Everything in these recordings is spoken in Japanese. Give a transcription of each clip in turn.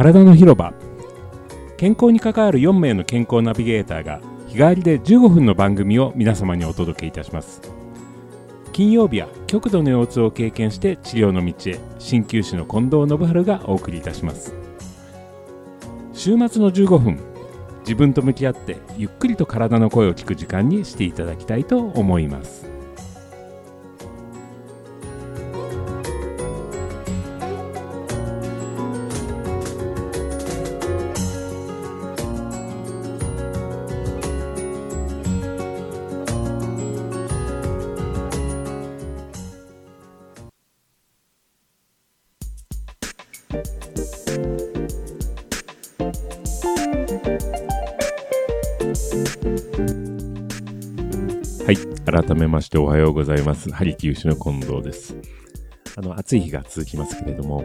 体の広場。健康に関わる4名の健康ナビゲーターが日替わりで15分の番組を皆様にお届けいたします。金曜日は極度の腰痛を経験して治療の道へ鍼灸師の近藤信春がお送りいたします。週末の15分自分と向き合ってゆっくりと体の声を聞く時間にしていただきたいと思います。はい改めましておはようございますハリキウシの近藤ですあの暑い日が続きますけれども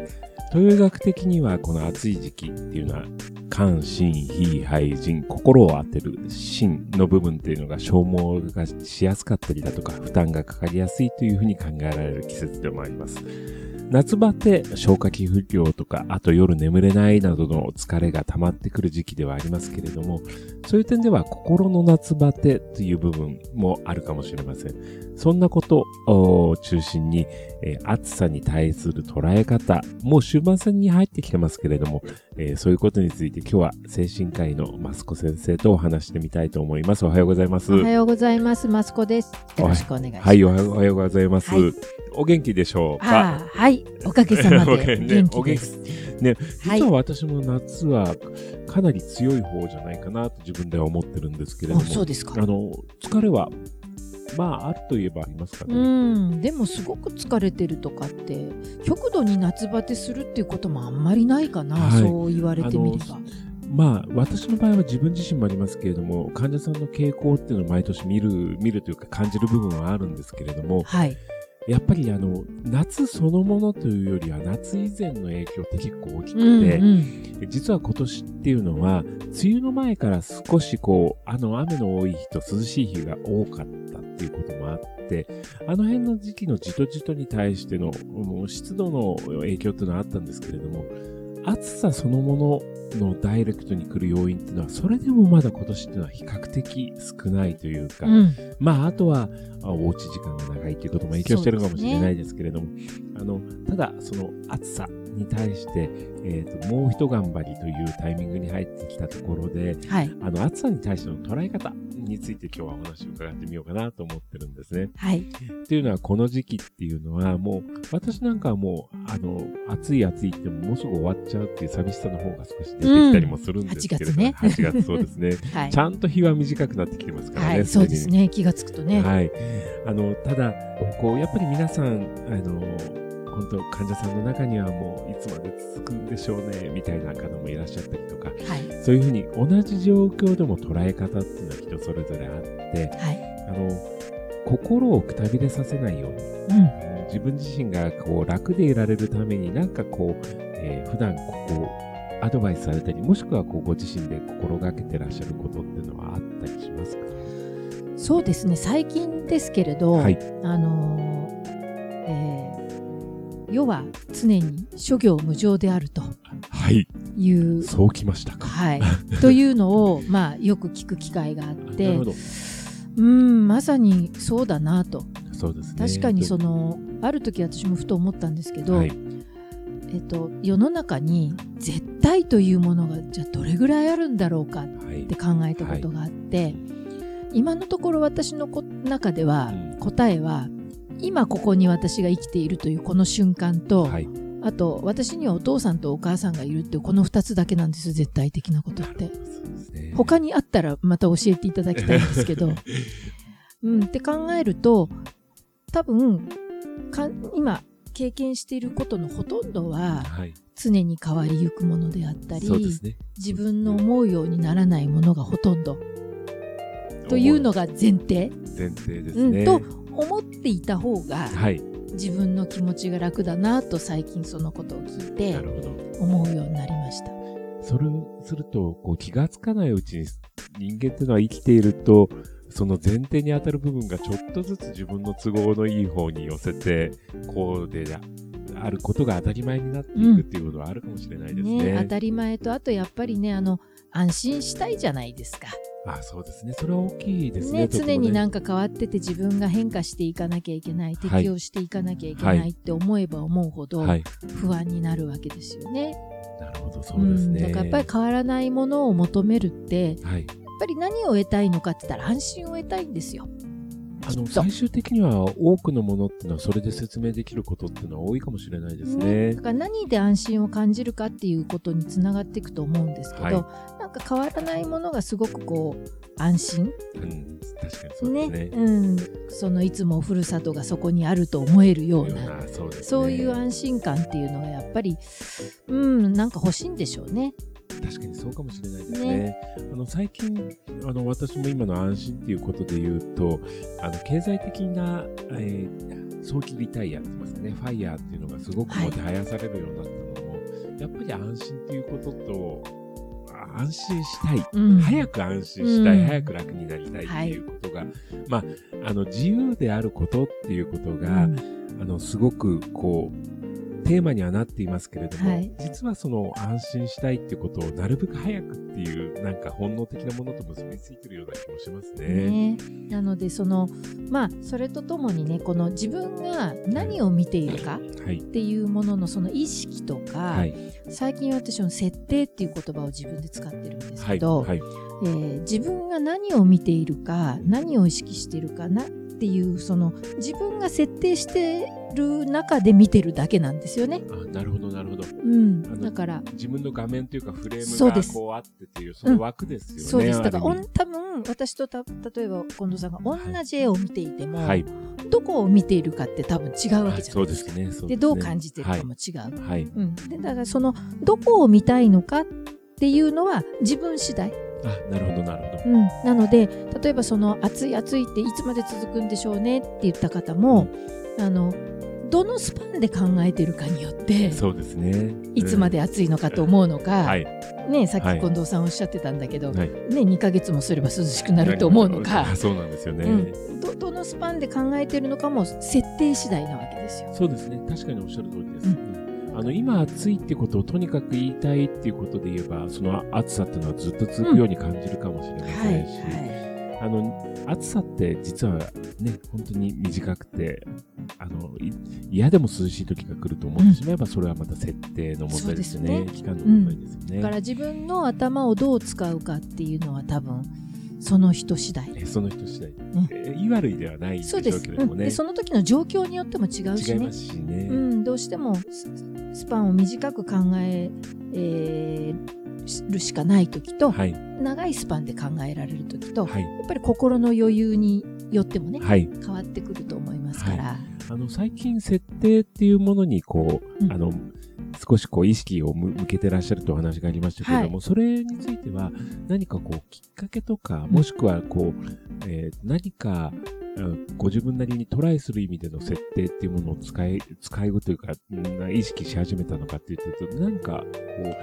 東洋医学的にはこの暑い時期っていうのは肝、心、脾、肺、腎、心を当てる心の部分っていうのが消耗がしやすかったりだとか負担がかかりやすいというふうに考えられる季節でもあります。夏バテ、消化器不良とか、あと夜眠れないなどの疲れが溜まってくる時期ではありますけれども、そういう点では心の夏バテという部分もあるかもしれません。そんなことを中心に、えー暑さに対する捉え方、もう終盤戦に入ってきてますけれども、えーそういうことについて今日は精神科医のマスコ先生とお話してみたいと思います。おはようございます。おはようございます。マスコです。よろしくお願いします。はい、おはようおはようございます。はいお元気でしょうか？はい。おかげさまで 気元気です。ね、はい実は私も夏はかなり強い方じゃないかなと自分では思ってるんですけれどあも、そうですか。あの疲れはまああるといえばありますかうね。ん。でもすごく疲れてるとかって、極度に夏バテするっていうこともあんまりないかな。はいそう言われてみれば。まあ私の場合は自分自身もありますけれども、患者さんの傾向っていうのを毎年見る見るというか感じる部分はあるんですけれども、はい。やっぱりあの夏そのものというよりは夏以前の影響って結構大きくて。うんうん。実は今年っていうのは、梅雨の前から少しこう、あの雨の多い日と涼しい日が多かったっていうこともあって、あの辺の時期のじとじとに対しての湿度の影響っていうのはあったんですけれども、暑さそのもののダイレクトに来る要因っていうのは、それでもまだ今年っていうのは比較的少ないというか、うん。まあ、あとは、あおうち時間が長いっていうことも影響してるかもしれないですけれども、あの、ただ、その暑さに対して、えっ、と、もう一頑張りというタイミングに入ってきたところで、はい。あの、暑さに対しての捉え方について今日はお話を伺ってみようかなと思ってるんですね。はい。っていうのは、この時期っていうのは、もう、私なんかはもう、あの、暑い暑いってもうすぐ終わっちゃうっていう寂しさの方が少し出てきたりもするんですけれども、うん8 8月そうですね。はいち。ゃんと日は短くなってきてますからね。はい。そうですね。気がつくとね。はい。あの、ただ、こう、やっぱり皆さん、あの、本当患者さんの中にはもういつまで続くんでしょうね、みたいな方もいらっしゃったりとか、はい。そういうふうに同じ状況でも捉え方っていうのは人それぞれあって、はい。あの、心をくたびれさせないように、うん。自分自身がこう楽でいられるためになんかこう、えー普段ここアドバイスされたり、もしくはこうご自身で心がけてらっしゃることっていうのはあったりしますか？そうですね。最近ですけれど、はい。あのーえー世は常に諸行無常であるとはい。いう、そうきましたか。はい、というのを、まあ、よく聞く機会があって。うんまさにそうだなとそうですね。確かにそのある時私もふと思ったんですけど、はい。えっと、世の中に絶対というものがじゃあどれぐらいあるんだろうかっはいて。考えたことがあって、今のところ私のこ中ではうん答えは今ここに私が生きているというこの瞬間と、はい。あと私にはお父さんとお母さんがいるっていうこの2つだけなんですよ絶対的なことってね他にあったらまた教えていただきたいんですけど うんって考えると多分か今経験していることのほとんどははい。常に変わりゆくものであったり、ね。自分の思うようにならないものがほとんどというのが前提、前提ですうん、ね。と思っていた方がはい。自分の気持ちが楽だなと最近そのことを聞いなて。思うようになりました。それをすると、こう気がつかないうちに人間っていうのは生きていると、その前提に当たる部分がちょっとずつ自分の都合のいい方に寄せて、こうでだ、あることが当たり前になっていくっていうことはあるかもしれないですね。ね当たり前とあとやっぱりねあの安心したいじゃないですか。あそうですね。それは大きいですね。ね常になんか、か変わってて自分が変化していかなきゃいけない、はい適応していかなきゃいけないって思えば思うほどはい。不安になるわけですよね。なるほど、そうですね。んだからやっぱり変わらないものを求めるってやっはい。ぱり何を得たいのかって言ったら安心を得たいんですよ。あの、最終的には多くのものっていうのはそれで説明できることっていうのは多いかもしれないですね。だから何で安心を感じるかっていうことにつながっていくと思うんですけど、か変わらないものがすごくこう安心うん、確かにそうですね。うん、そのいつもふるさとがそこにあると思えるようなそうね。そういう安心感っていうのがやっぱりうんなんか欲しいんでしょうね。確かにそうかもしれないですね。あの最近あの私も今の安心っていうことで言うとあの経済的な、えー早期リタイアって言いますかねファイヤーっていうのがすごくもてはやされるようになったのも、やっぱり安心っていうこととあ安心したい、うん。早く安心したい、うん。早く楽になりたいっていうことが、まああの自由であることっていうことが、うん。あのすごくこうテーマにはなっていますけれども、はい実はその安心したいってことをなるべく早くっていうなんか本能的なものと結びついてるような気もしますね。ね、なのでそのまあそれとともにねこの自分が何を見ているかはい。っていうもののその意識とか、はい。最近私の設定っていう言葉を自分で使ってるんですはい。けど、はい。えー自分が何を見ているか何を意識しているかなっていうその自分が設定してる中で見てるだけなんですよね。あなるほど、なるほど。うんだから自分の画面というかフレームがこうあってっていう、その枠ですよね。そうですだからおん多分私とた例えば近藤さんが同じ絵を見ていても、味はい。どこを見ているかって多分違うわけじゃそないでか。うですすね。そうですねでどう感じてるかも違う。はい。うん、でだからそのどこを見たいのかっていうのは自分次第。あ、なるほど、なるほど。うん、なので例えばその暑い暑いっていつまで続くんでしょうねって言った方も、あのどのスパンで考えてるかによってそうですね。いつまで暑いのかと思うのか、うんはい。ね、さっはいき近藤さんおっしゃってたんだけど、はい。ね、2ヶ月もすれば涼しくなると思うのかあ、そうなんですよね。うん、どどのスパンで考えてるのかも設定次第なわけですよ。そうですね。確かにおっしゃる通りです。ううんあの今暑いってことをとにかく言いたいっていうことで言えば、その暑さっていうのはずっと続くように感じるかもしれまはいせんし、はあの暑さって実はね、本当に短くて、あのい嫌でも涼しい時が来ると思ってしまえば、それはまた設定の問題ですよね。そうです期間の問題ですよい、ね。だから自分の頭をどう使うかっていうのは多分その人次第。えその人次第、んえ言い悪いではないんでしょうそうです、けれどもね。うんでその時の状況によっても違うしね違いま。すしね。うん、どうしてもススパンを短く考ええーるしかない時と、はい。長いスパンで考えられる時と、はい。やっぱり心の余裕によってもね、はい。変わってくると思いますから。あの、最近設定っていうものにこう、うんあの、少しこう意識を向向けてらっしゃるというお話がありましたけれども、それについては何かこうきっかけとか、もしくはこう、えー何か、うんご自分なりにトライする意味での設定っていうものを使い、使うというか、うん意識し始めたのかっていうと、何かこ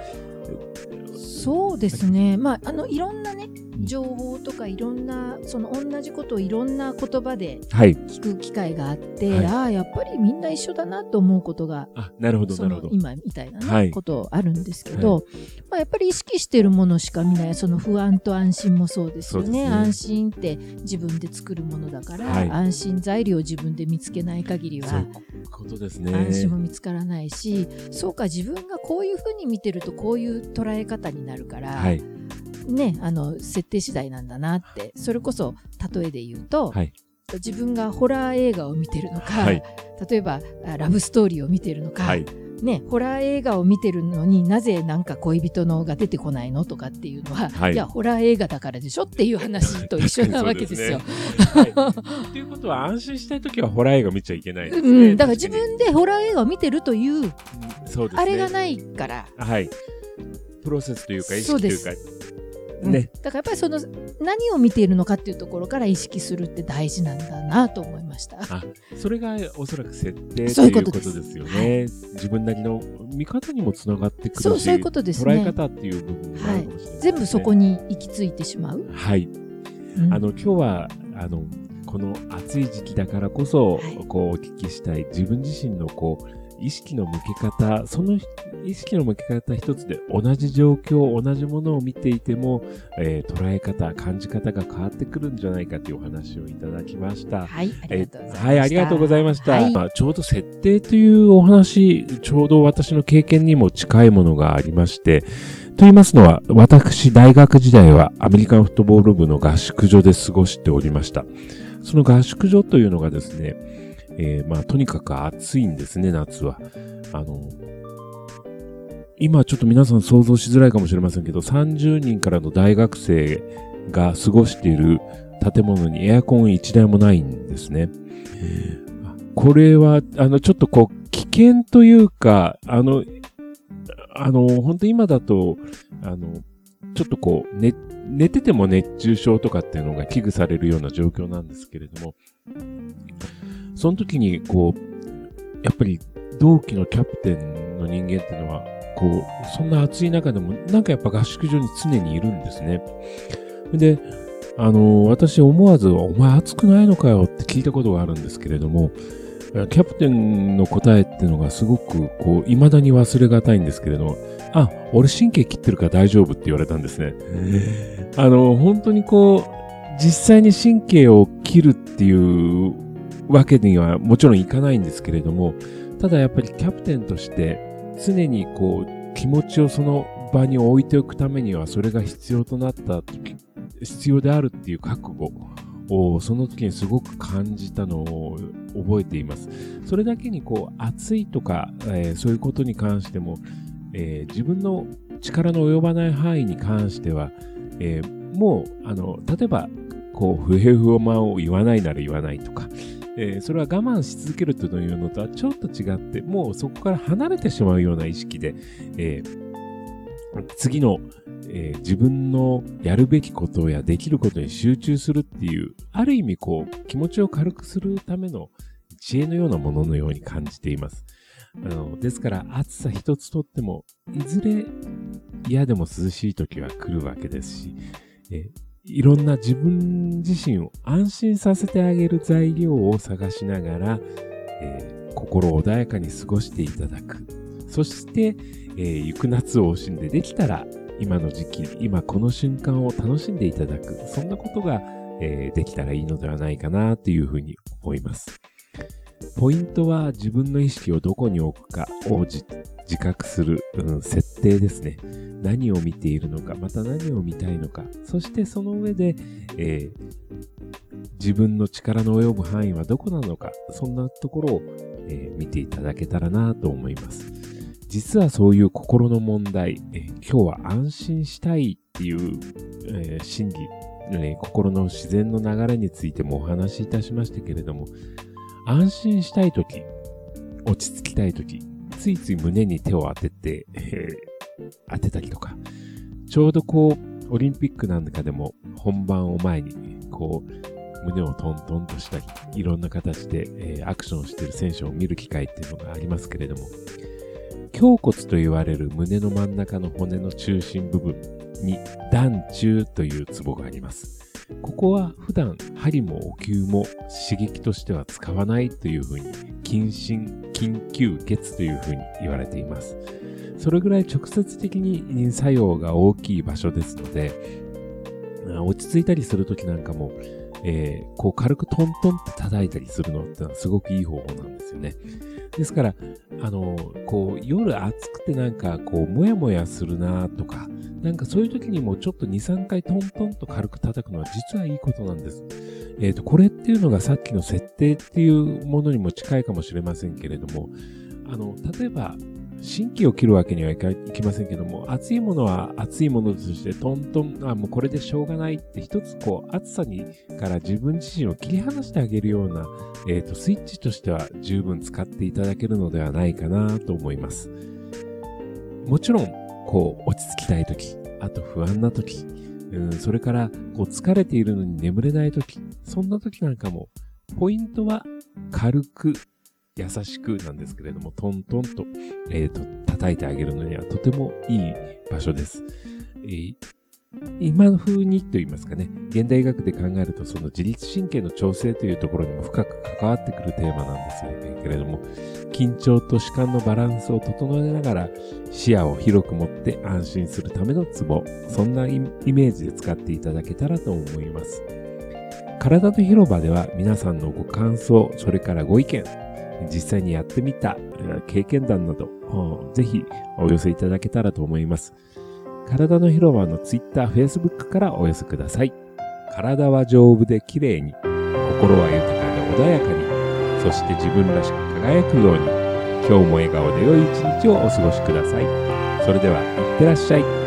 そうですね、まあ、あのいろんなねん。情報とかいろんなその同じことをいろんな言葉でう、はい。聞く機会があって、はい。ああやっぱりみんな一緒だなと思うことがあ、なるほど、そなるほど。の今みたいなね、はい。ことあるんですけど、まあ、やっぱり意識してるものしか見ない。その不安と安心もそうですよね。ね。安心って自分で作るものだから、はい安心材料を自分で見つけない限りはそういうことですね。安心も見つからないし、そうか自分がこういうふうに見てるとこういう捉え方になるから、はい。ね、あの設定次第なんだなってそれこそ例えで言うと、はい。自分がホラー映画を見てるのか、はい。例えばあラブストーリーを見てるのか、はい。ね、ホラー映画を見てるのになぜなんか恋人のが出てこないのとかっていうのは、はいい、やホラー映画だからでしょっていう話と一緒な わけですよ。はい。ということは安心したいときはホラー映画見ちゃいけないですね。うん、だから自分でホラー映画を見てるというね。あれがないから、はい。プロセスというか意識というか、うんね。だからやっぱりその何を見ているのかっていうところから意識するって大事なんだなと思いました。あ、それがおそらく設定とそういうここととですよね。自分なりの見方にもつながってくるし、そうそういうことです捉えね。方っていう部分もあるかもしれないですね、全部そこに行き着いてしまう。はい。うんあの、今日は、あの、この暑い時期だからこそ、はいこう、お聞きしたい、自分自身の、こう、意識の向け方、その意識の向け方一つで同じ状況、同じものを見ていても、えー、捉え方、感じ方が変わってくるんじゃないかというお話をいただきました。はい、ありがとうございました。はい、ありがとうございました。はい、まあ、ちょうど設定というお話、ちょうど私の経験にも近いものがありまして、と言いますのは、私、大学時代はアメリカンフットボール部の合宿所で過ごしておりました。その合宿所というのがですね、えー、まあ、とにかく暑いんですね、夏は。あの、今ちょっと皆さん想像しづらいかもしれませんけど、30人からの大学生が過ごしている建物にエアコン1台もないんですね。これは、あの、ちょっとこう、危険というか、あの、あの、本当今だと、あの、ちょっとこう、寝、寝てても熱中症とかっていうのが危惧されるような状況なんですけれども、その時に、こう、やっぱり同期のキャプテンの人間っていうのは、こう、そんな暑い中でも、なんかやっぱ合宿所に常にいるんですね。で、あの、私思わず、お前暑くないのかよって聞いたことがあるんですけれども、キャプテンの答えっていうのがすごく、こう、未だに忘れがたいんですけれども、あ、俺神経切ってるから大丈夫って言われたんですね。あの、本当にこう、実際に神経を切るっていうわけにはもちろんいかないんですけれども、ただやっぱりキャプテンとして常にこう気持ちをその場に置いておくためにはそれが必要となった時、必要であるっていう覚悟をその時にすごく感じたのを覚えています。それだけにこう暑いとか、えー、そういうことに関しても、えー、自分の力の及ばない範囲に関しては、えー、もうあの例えばこう不平不満を言わないなら言わないとか、えー、それは我慢し続けるというのとはちょっと違って、もうそこから離れてしまうような意識で、えー、次の、えー、自分のやるべきことやできることに集中するっていう、ある意味こう、気持ちを軽くするための知恵のようなもののように感じています。あのですから暑さ一つとっても、いずれ嫌でも涼しい時は来るわけですし、えーいろんな自分自身を安心させてあげる材料を探しながら、えー、心穏やかに過ごしていただく。そして、えー、行く夏を惜しんでできたら、今の時期、今この瞬間を楽しんでいただく。そんなことが、えー、できたらいいのではないかなというふうに思います。ポイントは自分の意識をどこに置くかを自覚する、うん、設定ですね。何を見ているのか、また何を見たいのか、そしてその上で、えー、自分の力の及ぶ範囲はどこなのか、そんなところを、えー、見ていただけたらなと思います。実はそういう心の問題、えー、今日は安心したいっていう、えー、心理、え心の自然の流れについてもお話しいたしましたけれども、安心したいとき、落ち着きたいとき、ついつい胸に手を当てて、え 当てたりとか、ちょうどこう、オリンピックなんかでも本番を前に、こう、胸をトントンとしたり、いろんな形で、えー、アクションしてる選手を見る機会っていうのがありますけれども、胸骨と言われる胸の真ん中の骨の中心部分に団中というツボがあります。ここは普段針もお灸も刺激としては使わないというふうに、筋心、筋球血というふうに言われています。それぐらい直接的に作用が大きい場所ですので、落ち着いたりするときなんかも、えー、こう軽くトントンって叩いたりするのってのはすごくいい方法なんですよね。ですから、あの、こう、夜暑くてなんか、こう、もやもやするなとか、なんかそういう時にもちょっと2、3回トントンと軽く叩くのは実はいいことなんです。えっ、ー、と、これっていうのがさっきの設定っていうものにも近いかもしれませんけれども、あの、例えば、新規を切るわけにはいきませんけども、熱いものは熱いものとしてトントン、あ、もうこれでしょうがないって一つこう、暑さにから自分自身を切り離してあげるような、えっ、ー、と、スイッチとしては十分使っていただけるのではないかなと思います。もちろん、こう、落ち着きたいとき、あと不安なとき、うん、それから、こう、疲れているのに眠れないとき、そんなときなんかも、ポイントは軽く優しくなんですけれども、トントンと、えっ、ー、と、叩いてあげるのにはとてもいい場所です。えー、今風にと言いますかね、現代医学で考えるとその自律神経の調整というところにも深く関わってくるテーマなんですけれども、緊張と主観のバランスを整えながら視野を広く持って安心するためのツボ、そんなイメージで使っていただけたらと思います。体の広場では皆さんのご感想、それからご意見、実際にやってみた経験談など、ぜひお寄せいただけたらと思います。体の広場の Twitter、Facebook からお寄せください。体は丈夫で綺麗に、心は豊かで穏やかに、そして自分らしく輝くように、今日も笑顔で良い一日をお過ごしください。それでは、いってらっしゃい。